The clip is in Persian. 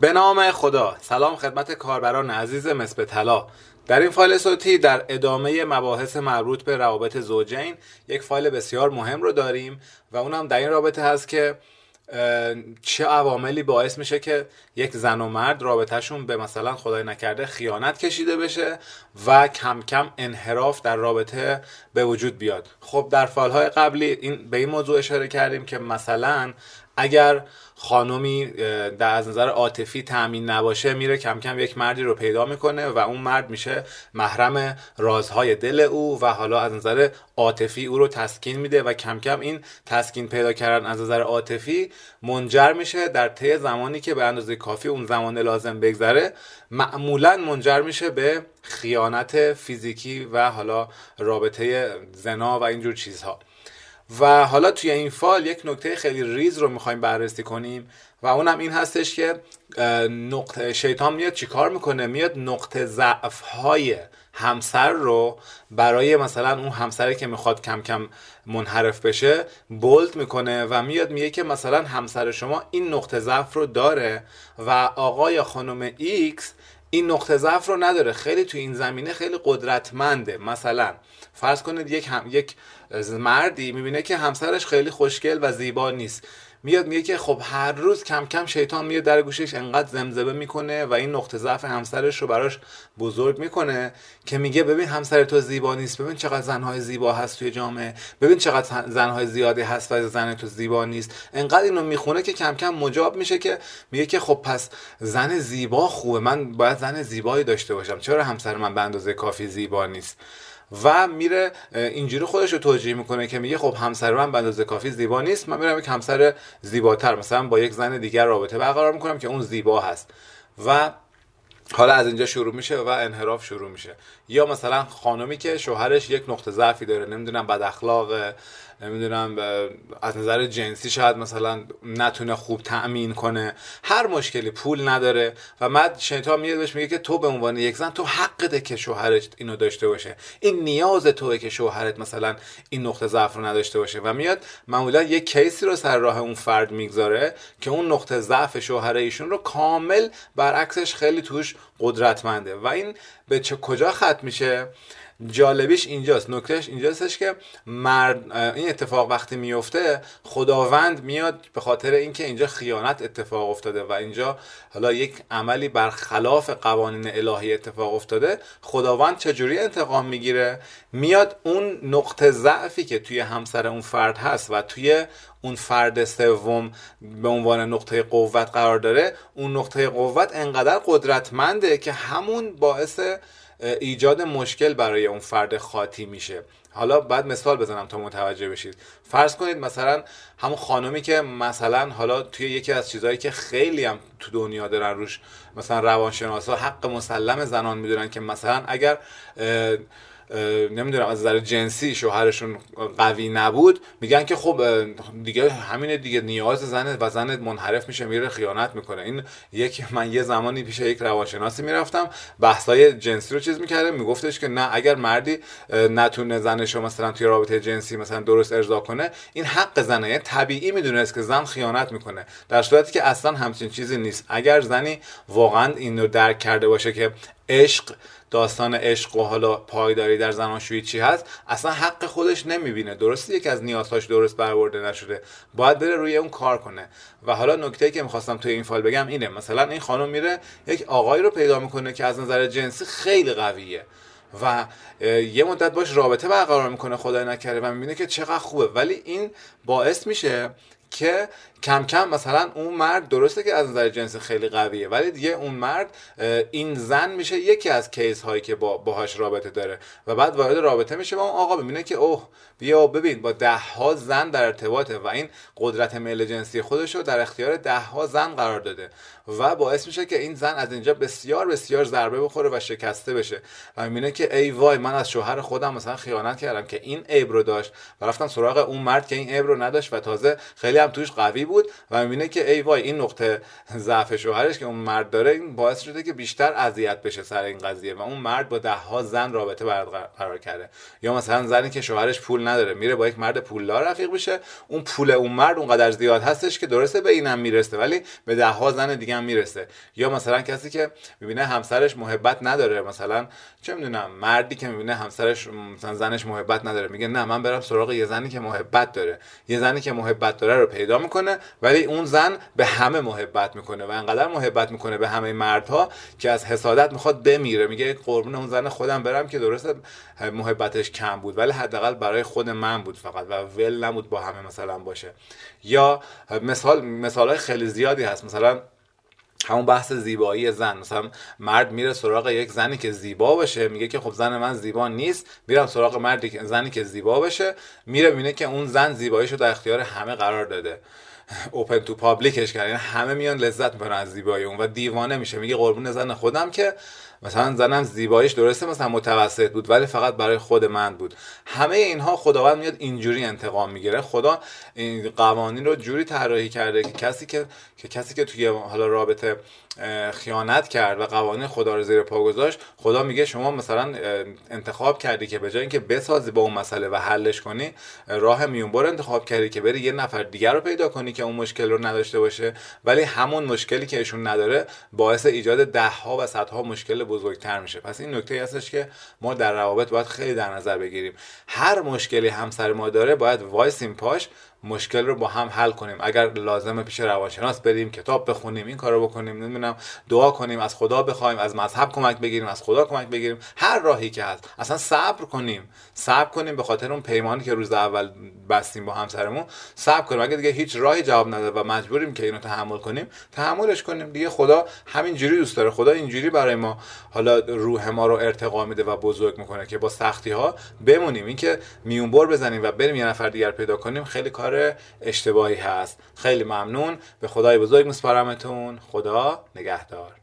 به نام خدا. سلام خدمت کاربران عزیز مثل طلا. در این فایل صوتی در ادامه مباحث مربوط به روابط زوجین یک فایل بسیار مهم رو داریم و اونم در این رابطه هست که چه عواملی باعث میشه که یک زن و مرد رابطهشون به مثلا خدای نکرده خیانت کشیده بشه و کم کم انحراف در رابطه به وجود بیاد. خب در فالهای قبلی این به این موضوع اشاره کردیم که مثلا اگر خانمی در از نظر عاطفی تامین نباشه میره کم کم یک مردی رو پیدا می‌کنه و اون مرد میشه محرم رازهای دل او و حالا از نظر عاطفی او رو تسکین میده و کم کم این تسکین پیدا کردن از نظر عاطفی منجر میشه در طی زمانی که به اندازه کافی اون زمان لازم بگذره معمولا منجر میشه به خیانت فیزیکی و حالا رابطه زنا و اینجور چیزها. و حالا توی این فایل یک نکته خیلی ریز رو می‌خوایم بررسی کنیم و اونم این هستش که نقطه شیطان میاد چیکار می‌کنه؟ میاد نقطه ضعف های همسر رو برای مثلا اون همسری که می‌خواد کم کم منحرف بشه bold می‌کنه و میاد میگه که مثلا همسر شما این نقطه ضعف رو داره و آقا یا خانم X این نقطه ضعف رو نداره. خیلی تو این زمینه خیلی قدرتمنده. مثلا فرض کنید یک هم، یک مردی می‌بینه که همسرش خیلی خوشگل و زیبا نیست. میاد میگه که خب هر روز کم کم شیطان میاد در گوشش انقدر زمزمه می‌کنه و این نقطه ضعف همسرش رو براش بزرگ می‌کنه که میگه ببین همسر تو زیبا نیست ببین چقدر زنهای زیبا هست توی جامعه ببین چقدر زنهای زیادی هست و زن تو زیبا نیست. انقدر اینو می‌خونه که کم کم مجاب میشه که میگه که خب پس زن زیبا خوبه من باید زن زیبایی داشته باشم چرا همسر من به اندازه کافی زیبا نیست؟ و میره اینجوری خودش رو توجیه می‌کنه که میگه خب همسر من به اندازه کافی زیبا نیست. من میرم یک همسر زیباتر مثلا با یک زن دیگر رابطه برقرار می‌کنم که اون زیبا هست. و حالا از اینجا شروع میشه و انحراف شروع میشه. یا مثلا خانمی که شوهرش یک نقطه ضعفی داره نمی‌دونم بد اخلاق نمی‌دونم از نظر جنسی شاید مثلا نتونه خوب تأمین کنه. هر مشکلی پول نداره و بعد شیطان میاد بهش میگه که تو به عنوان یک زن تو حقته که شوهرت اینو داشته باشه. این نیاز توه که شوهرت مثلا این نقطه ضعف رو نداشته باشه. و میاد معمولا یک کیسی رو سر راه اون فرد می‌گذاره که اون نقطه ضعف شوهر ایشون رو کامل برعکسش خیلی توش قدرتمنده. و این به چه کجا ختم میشه؟ جالبیش اینجاست نکتهش اینجاستش که مرد این اتفاق وقتی میفته خداوند میاد به خاطر اینکه اینجا خیانت اتفاق افتاده و اینجا حالا یک عملی برخلاف قوانین الهی اتفاق افتاده خداوند چجوری انتقام می‌گیره؟ میاد اون نقطه ضعفی که توی همسر اون فرد هست و توی اون فرد سوم به عنوان نقطه قوت قرار داره اون نقطه قوت انقدر قدرتمنده که همون باعث ایجاد مشکل برای اون فرد خاطی میشه. حالا بعد مثال بزنم تا متوجه بشید. فرض کنید مثلا همون خانمی که مثلا حالا توی یکی از چیزهایی که خیلی هم تو دنیا دارن روش مثلا روانشناسا حق مسلم زنان می‌دونن که مثلا اگر نمی‌دونم از نظر جنسی شوهرشون قوی نبود. میگن که خب دیگه همین دیگه نیاز زنه و زنت منحرف میشه میره خیانت می‌کنه. این یک من یه زمانی پیش یک روانشناسی می‌رفتم بحثای جنسی رو چیز می‌کرده میگفتش که نه اگر مردی نتونه زنش رو مثلا توی رابطه جنسی مثلا درست ارضا کنه این حق زنه. یعنی طبیعی می‌دونست که زن خیانت می‌کنه. در صورتی که اصلا همچین چیزی نیست. اگر زنی واقعا این رو درک کرده باشه که عشق داستان عشق و حالا پایداری در زناشویی چی هست اصلا حق خودش نمی‌بینه. درسته یکی از نیازهاش درست برآورده نشده. باید بره روی اون کار کنه. و حالا نکته که می‌خواستم توی این فایل بگم اینه. مثلا این خانم میره یک آقایی رو پیدا می‌کنه که از نظر جنسی خیلی قویه. و یه مدت باش رابطه برقرار می‌کنه خدای نکرده و می‌بینه که چقدر خوبه. ولی این باعث میشه که کم کم مثلا اون مرد درسته که از نظر جنسی خیلی قویه ولی دیگه اون مرد این زن میشه یکی از کیس هایی که با باهاش رابطه داره و بعد وارد رابطه میشه و اون آقا ببینه که اوه بیا ببین با ده ها زن در ارتباطه و این قدرت میل جنسی خودش رو در اختیار ده ها زن قرار داده و باعث میشه که این زن از اینجا بسیار بسیار ضربه بخوره و شکسته بشه و می‌بینه که ای وای من از شوهر خودم مثلا خیانت کردم که این عیب رو داشت و رفتم سراغ اون مرد که این عیب رو نداشت و تازه خیلی هم توش قوی بود و می‌بینه که ای وای این نقطه ضعف شوهرش که اون مرد داره این باعث شده که بیشتر اذیت بشه سر این قضیه و اون مرد با ده ها زن رابطه برقرار کرده. یا مثلا زنی که شوهرش پول نداره میره با یک مرد پولدار رفیق بشه اون پول اون مرد اونقدر زیاد هستش که درسته به اینم می‌رسه ولی به ده ها زن دیگه هم می‌رسه. یا مثلا کسی که می‌بینه همسرش محبت نداره مثلا چه می‌دونم مردی که می‌بینه همسرش مثلا زنش محبت نداره میگه نه من برم سراغ یه زنی که محبت داره. یه زنی که محبت داره رو پیدا می‌کنه ولی اون زن به همه محبت می‌کنه و انقدر محبت می‌کنه به همه مردها که از حسادت می‌خواد بمیره. میگه قربون اون زن خودم برم که درست محبتش کم بود ولی حداقل برای خود من بود فقط و ول نبود با همه مثلا باشه. یا مثال مثال خیلی زیادی هست. مثلا همون بحث زیبایی زن. مثلا مرد میره سراغ یک زنی که زیبا باشه میگه که خب زن من زیبا نیست میرم سراغ مردی زنی که زیبا باشه میره می‌بینه که اون زن زیباییشو در اختیار همه قرار داده. اوپن تو پابلیکش کرد. یعنی همه میان لذت می‌برن از زیبایی اون و دیوانه میشه. میگه قربون زن خودم که مثلا زنم زیباییش درسته مثلا متوسط بود ولی فقط برای خود من بود. همه اینها خداوند میاد اینجوری انتقام می‌گیره. خدا این قوانین رو جوری طراحی کرده که کسی که که کسی که توی حالا رابطه خیانت کرد و قوانین خدا رو زیر پا گذاشت خدا میگه شما مثلا انتخاب کردی که به جای اینکه بسازی با اون مسئله و حلش کنی راه میونبر انتخاب کردی که بری یه نفر دیگر رو پیدا کنی که اون مشکل رو نداشته باشه. ولی همون مشکلی که ایشون نداره باعث ایجاد ده ها و صدها مشکل بزرگتر میشه. پس این نکته هستش که ما در روابط باید خیلی در نظر بگیریم. هر مشکلی همسر ما داره باید وایسیم پاش مشکل رو با هم حل کنیم. اگر لازمه پیش روانشناس بریم کتاب بخونیم این کارو بکنیم نمی‌دونم دعا کنیم از خدا بخوایم از مذهب کمک بگیریم از خدا کمک بگیریم. هر راهی که هست. اصلا صبر کنیم. صبر کنیم به خاطر اون پیمانی که روز اول بستیم با همسرمون. صبر کنیم. اگه دیگه هیچ راهی جواب نده و مجبوریم که اینو تحمل کنیم تحملش کنیم. دیگه خدا همینجوری دوست داره. خدا اینجوری برای ما حالا روح ما رو ارتقا میده و بزرگ می‌کنه که با سختی ها بمونیم. اینکه میونبر بزنیم و بریم یه نفر دیگر پیدا کنیم خیلی کار اشتباهی هست. خیلی ممنون. به خدای بزرگ میسپارمتون. خدا نگهدار.